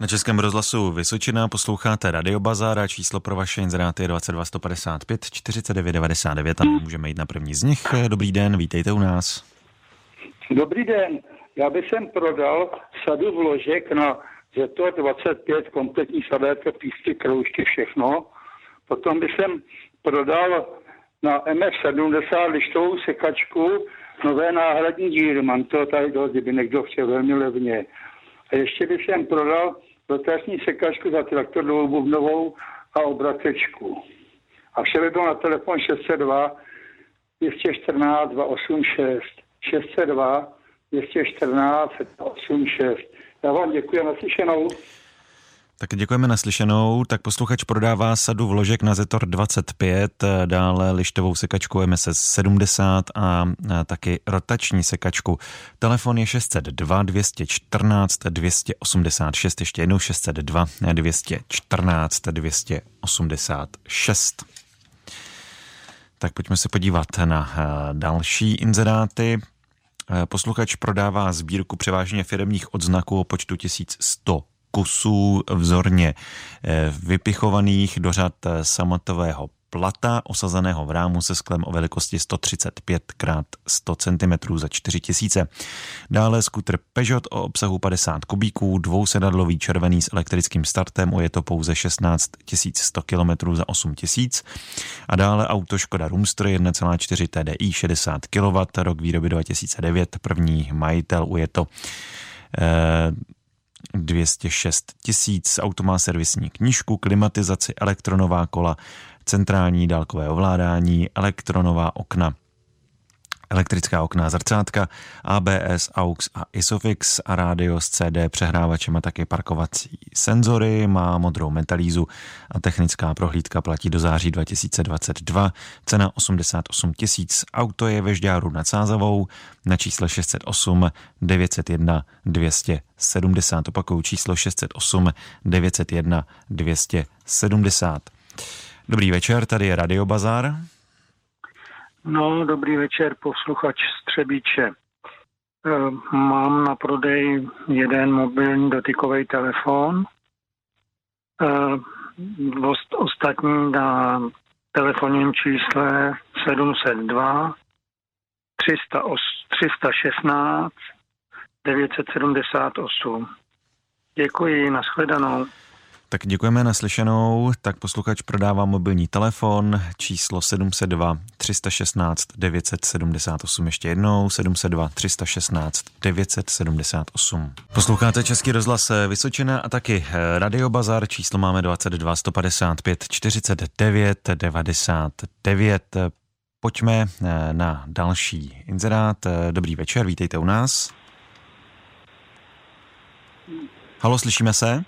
Na Českém rozhlasu Vysočina posloucháte Radio Bazar a číslo pro vaše inzeráty je 22 155 49 99 a můžeme jít na první z nich. Dobrý den, vítejte u nás. Dobrý den, já bych sem prodal sadu vložek na Zetor 25, kompletní sadéka, písky, kroužky, všechno. Potom bych sem prodal na MF70 lištovou sekačku, nové náhradní díly. Mám to tady dost, kdyby někdo chtěl velmi levně. A ještě bych sem prodal rotační sekačku za traktorovou bubnovou a obratečku. A vše by bylo na telefon 602 214 286 602 214 286. Já vám děkuji a naslyšenou. Tak děkujeme naslyšenou. Tak posluchač prodává sadu vložek na Zetor 25, dále lištovou sekačku MSS 70 a taky rotační sekačku. Telefon je 602 214 286, ještě jednou 602 214 286. Tak pojďme se podívat na další inzeráty. Posluchač prodává sbírku převážně firmních odznaků o počtu 1100 kusů vzorně eh, vypichovaných do řad eh, samotového plata osazeného v rámu se sklem o velikosti 135 x 100 cm za 4000. Dále skuter Peugeot o obsahu 50 kubíků, dvousedadlový červený s elektrickým startem, je to pouze 16 100 km za 8000. A dále auto Škoda Roomster 1,4 TDI 60 kW, rok výroby 2009, první majitel, je to 206 tisíc, auto má servisní knížku, klimatizaci, elektronová kola, centrální dálkové ovládání, elektronová okna, elektrická okna zrcátka, ABS, AUX a ISOFIX a rádio s CD přehrávačem a také parkovací senzory, má modrou metalízu a technická prohlídka platí do září 2022, cena 88 tisíc, auto je ve Žďáru nad Sázavou na čísle 608 901 270, opakuju číslo 608 901 270. Dobrý večer, tady je Radio Bazar. No, dobrý večer, posluchač Střebíče. E, mám na prodej jeden mobilní dotykový telefon. E, ostatní na telefonním čísle 702 316 978. Děkuji, nashledanou. Tak děkujeme naslyšenou. Tak posluchač prodává mobilní telefon číslo 702 316 978 ještě jednou 702 316 978. Posloucháte Český rozhlas Vysočina a taky Radio Bazar. Číslo máme 22 155 49 99. Pojďme eh, na další inzerát. Dobrý večer, vítejte u nás. Halo, slyšíme se?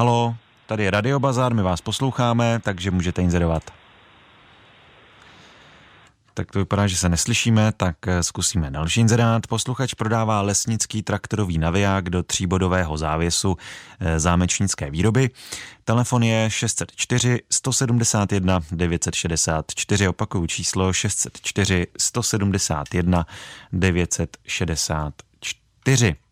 Halo, tady je Radio Bazar, my vás posloucháme, takže můžete inzerovat. Tak to vypadá, že se neslyšíme, tak eh, zkusíme další inzerát. Posluchač prodává lesnický traktorový naviják do tříbodového závěsu eh, zámečnické výroby. Telefon je 604 171 964, opakuju číslo 604 171 964.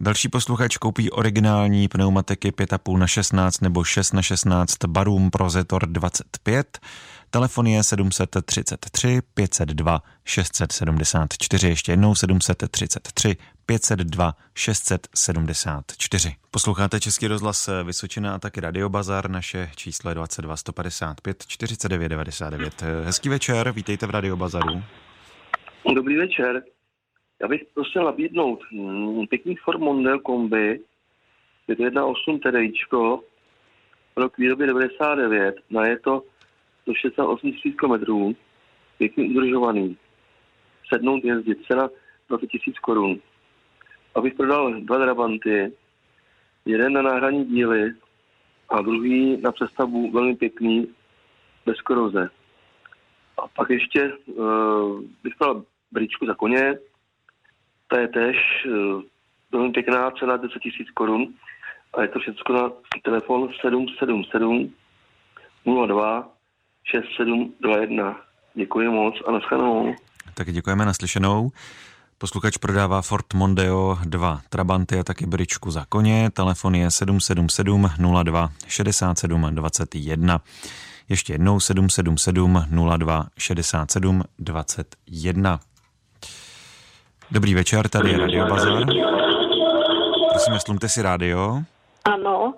Další posluchač koupí originální pneumatiky 5,5 na 16 nebo 6 na 16 Barum Prozetor 25. Telefon je 733 502 674. Ještě jednou 733 502 674. Posloucháte Český rozhlas Vysočina a taky Radio Bazar. Naše číslo je 22 155 49 99. Hezký večer, vítejte v Radio Bazaru. Dobrý večer. Já bych prosil nabídnout hmm, pěkný Ford Mondeo kombi 518 TDIčko, rok výroby 99, na je to do 68 000 km, pěkný udržovaný, sednout jezdit, cena 20 000 korun. Abych prodal dva drabanty, jeden na náhradní díly a druhý na přestavbu velmi pěkný, bez koroze. A pak ještě uh, bych prodal bričku za koně, to je tež uh, velmi pěkná cena 10 000 korun a je to všechno na telefon 777 02 6721. Děkuji moc a naschledanou. Tak děkujeme naslyšenou. Posluchač prodává Ford Mondeo 2 Trabanty a taky bričku za koně. Telefon je 777 02 67 21. Ještě jednou 777 02 67 21. Dobrý večer, tady je Radio Bazar. Prosím, slumte si rádio. Ano,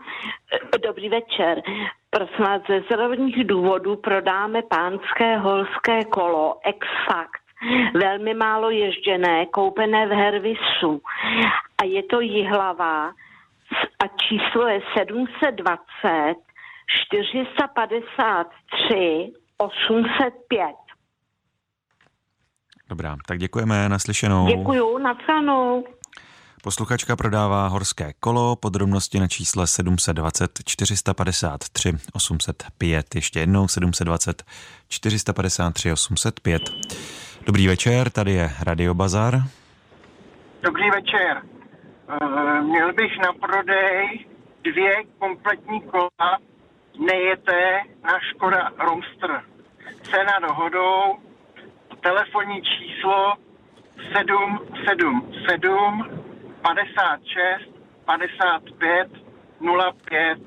dobrý večer. Prosím vás, ze zdravotních důvodů prodáme pánské holské kolo X-Fact. Velmi málo ježděné, koupené v Hervisu. A je to Jihlava a číslo je 720 453 805. Dobrá, tak děkujeme, naslyšenou. Děkuju, nadschanou. Posluchačka prodává horské kolo, podrobnosti na čísle 720 453 805. Ještě jednou 720 453 805. Dobrý večer, tady je Radio Bazar. Dobrý večer. Uh, měl bych na prodej dvě kompletní kola nejeté na Škoda Romster. Cena dohodou, telefonní číslo 777 56 55 05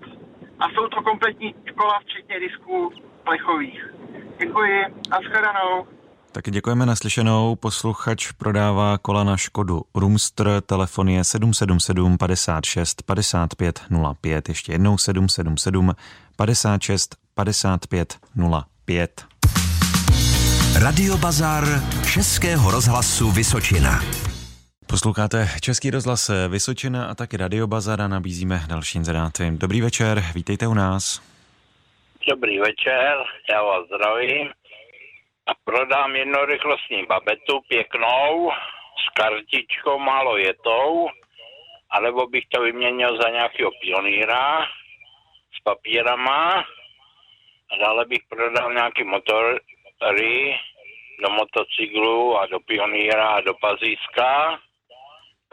a jsou to kompletní kola, včetně disků plechových. Děkuji, a shledanou. Taky děkujeme naslyšenou. Posluchač prodává kola na Škodu Rumstr. Telefon je 777 56 55 05. Ještě jednou 777 56 55 05. Radio Bazar Českého rozhlasu Vysočina. Posloucháte Český rozhlas Vysočina a taky Radio Bazara nabízíme další inzeráty. Dobrý večer, vítejte u nás. Dobrý večer, já vás zdravím a prodám jednorychlostní babetu pěknou s kartičkou málo jetou, anebo bych to vyměnil za nějakého pionýra s papírama a dále bych prodal nějaký motory do motocyklu a do pionýra a do pazíska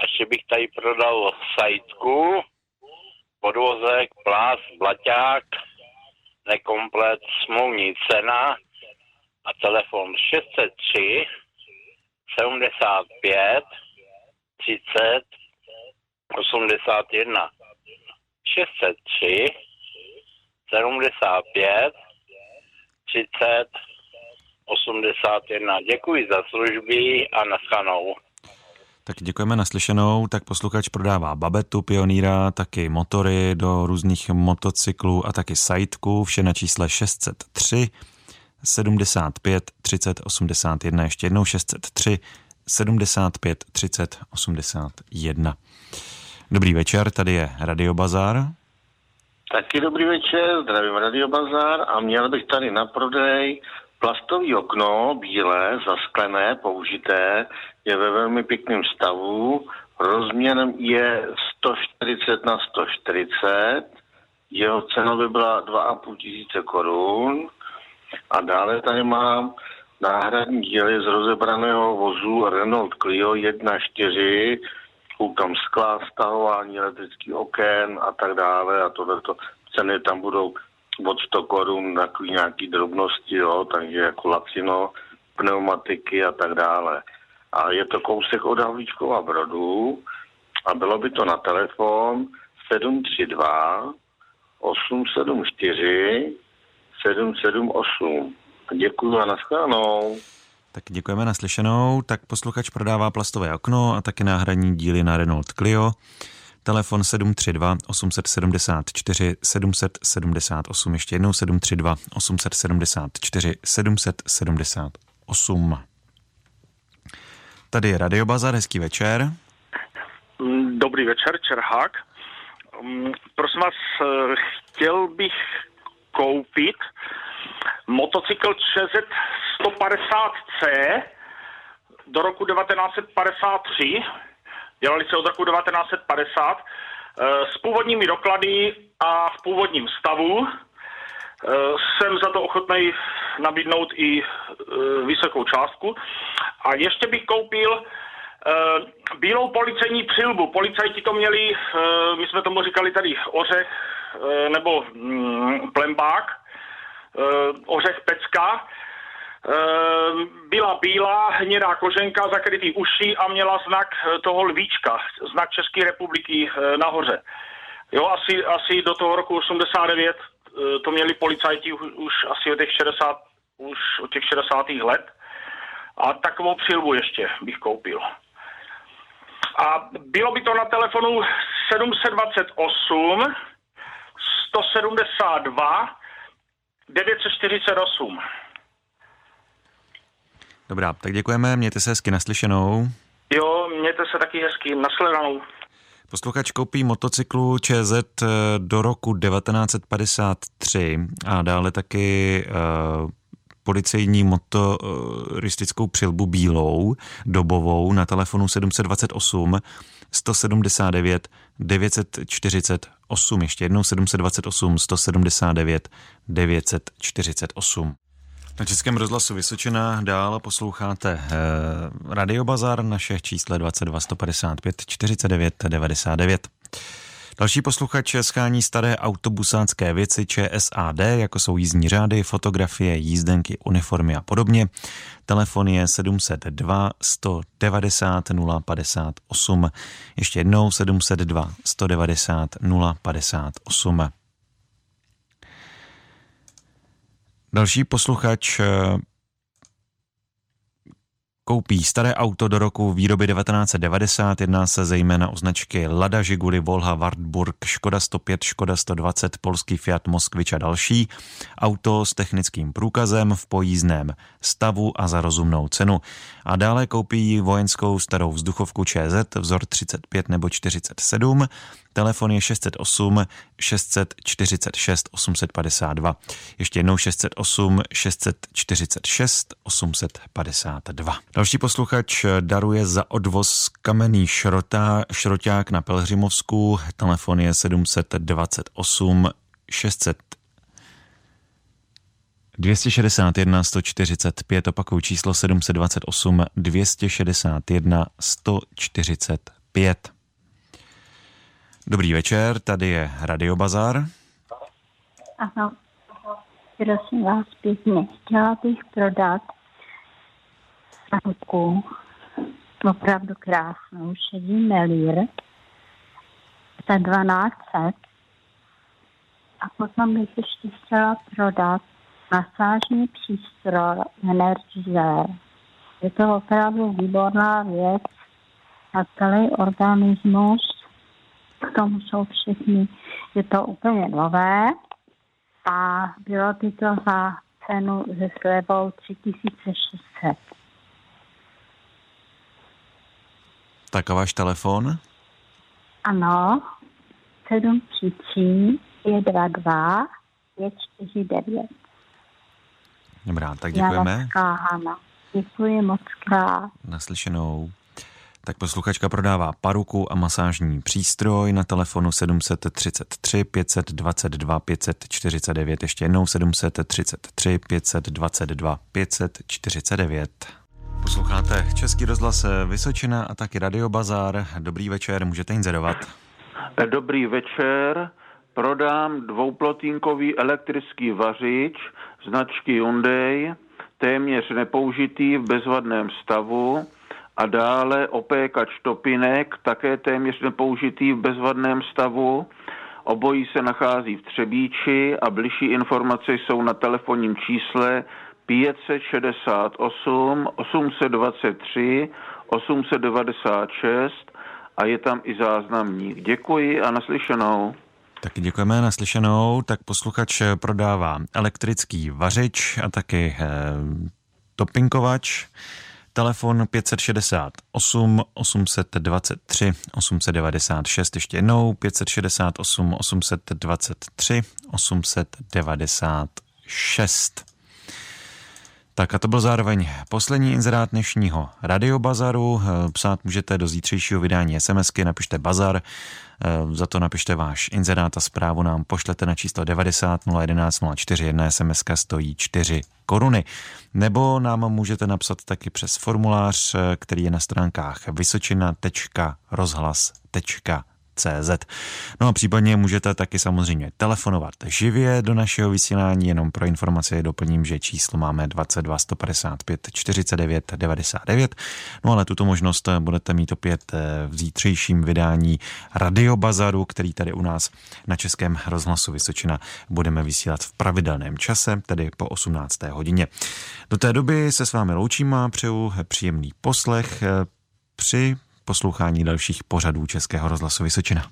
ještě bych tady prodal sajtku, podvozek, plás, blaťák, nekomplet, smluvní cena a telefon 603 75 30 81 603 75 30 81. Děkuji za služby a naschanou. Tak děkujeme naslyšenou. Tak posluchač prodává babetu, pioníra, taky motory do různých motocyklů a taky sajtku. Vše na čísle 603 75 30 81. Ještě jednou 603 75 30 81. Dobrý večer, tady je Radio Bazar. Taky dobrý večer, zdravím Radio Bazar a měl bych tady na prodej Plastový okno, bílé, zasklené, použité, je ve velmi pěkném stavu. Rozměrem je 140 na 140. Jeho cena by byla 2,5 tisíce korun. A dále tady mám náhradní díly z rozebraného vozu Renault Clio 1.4, koukám skla, stahování elektrických oken a tak dále a tohleto ceny tam budou od 100 korun takový nějaký drobnosti, jo, takže jako lacino, pneumatiky a tak dále. A je to kousek od Havlíčkova Brodu a bylo by to na telefon 732 874 778. Děkuji a nashledanou. Tak děkujeme naslyšenou. Tak posluchač prodává plastové okno a taky náhradní díly na Renault Clio. Telefon 732 874 778, ještě jednou 732 874 778. Tady je Radio Bazar, hezký večer. Dobrý večer, Čerhák. Mm, prosím vás, eh, chtěl bych koupit motocykl ČZ 150C do roku 1953 dělali se od roku 1950 eh, s původními doklady a v původním stavu. Eh, jsem za to ochotný nabídnout i eh, vysokou částku. A ještě bych koupil bílou policejní přilbu. Policajti to měli, my jsme tomu říkali tady ořech nebo mm, plembák, ořech pecka byla bílá, hnědá koženka, zakrytý uši a měla znak eh, toho lvíčka, znak České republiky eh, nahoře. Jo, asi, asi do toho roku 89 to měli policajti už asi od těch 60, už od těch 60. let. A takovou přilbu ještě bych koupil. A bylo by to na telefonu 728 172 948. Dobrá, tak děkujeme, mějte se hezky naslyšenou. Jo, mějte se taky hezky, nasledanou. Posluchač koupí motocyklu ČZ eh, do roku 1953 a dále taky uh, policejní motoristickou přilbu bílou, dobovou na telefonu 728 179 948. Ještě jednou 728 179 948. Na Českém rozhlasu Vysočina dál posloucháte eh, Radiobazar, naše číslo 22 155 49 99. Další posluchač schání staré autobusácké věci ČSAD, jako jsou jízdní řády, fotografie, jízdenky, uniformy a podobně. Telefon je 702 190 058. Ještě jednou 702 190 058. Další posluchač eh, koupí staré auto do roku výroby 1990. Jedná se zejména o značky Lada, Žiguli, Volha, Wartburg, Škoda 105, Škoda 120, polský Fiat Moskvič a další. Auto s technickým průkazem v pojízdném stavu a za rozumnou cenu. A dále koupí vojenskou starou vzduchovku ČZ vzor 35 nebo 47 Telefon je 608 646 852. Ještě jednou 608 646 852. Další posluchač daruje za odvoz kamenný šrotá, šroták na Pelhřimovsku. Telefon je 728 600 261 145, opakuju číslo 728 261 145. Dobrý večer, tady je Radio Bazar. Ano, prosím vás pěkně, chtěla bych prodat stavku, opravdu krásnou, šedý melír za 1200 a potom bych ještě chtěla prodat masážní přístroj Energizer. Je to opravdu výborná věc a celý organismus k tomu jsou všechny, je to úplně nové a bylo by to za cenu ze slevou 3600. Tak a váš telefon? Ano, 733 522 549. Dobrá, tak děkujeme. Já Děkuji moc krát. Naslyšenou. Tak posluchačka prodává paruku a masážní přístroj na telefonu 733 522 549, ještě jednou 733 522 549. Posloucháte Český rozhlas Vysočina a taky Radio Bazar. Dobrý večer, můžete inzerovat. Dobrý večer, prodám dvouplotínkový elektrický vařič značky Hyundai, téměř nepoužitý v bezvadném stavu a dále opékač topinek, také téměř nepoužitý v bezvadném stavu. Obojí se nachází v Třebíči a bližší informace jsou na telefonním čísle 568 823 896 a je tam i záznamník. Děkuji a naslyšenou. Taky děkujeme naslyšenou. Tak posluchač prodává elektrický vařič a taky eh, topinkovač. Telefon 568 823 896, ještě jednou 568 823 896. Tak a to byl zároveň poslední inzerát dnešního radiobazaru. Psát můžete do zítřejšího vydání SMSky, napište bazar, za to napište váš inzerát a zprávu nám pošlete na číslo 90 011 04 1 SMS stojí 4 koruny. Nebo nám můžete napsat taky přes formulář, který je na stránkách vysočina.rozhlas.cz CZ. No a případně můžete taky samozřejmě telefonovat živě do našeho vysílání, jenom pro informaci doplním, že číslo máme 22 155 49 99, no ale tuto možnost budete mít opět v zítřejším vydání Radio Bazaru, který tady u nás na Českém rozhlasu Vysočina budeme vysílat v pravidelném čase, tedy po 18. hodině. Do té doby se s vámi loučím a přeju příjemný poslech při poslouchání dalších pořadů Českého rozhlasu Vysočina.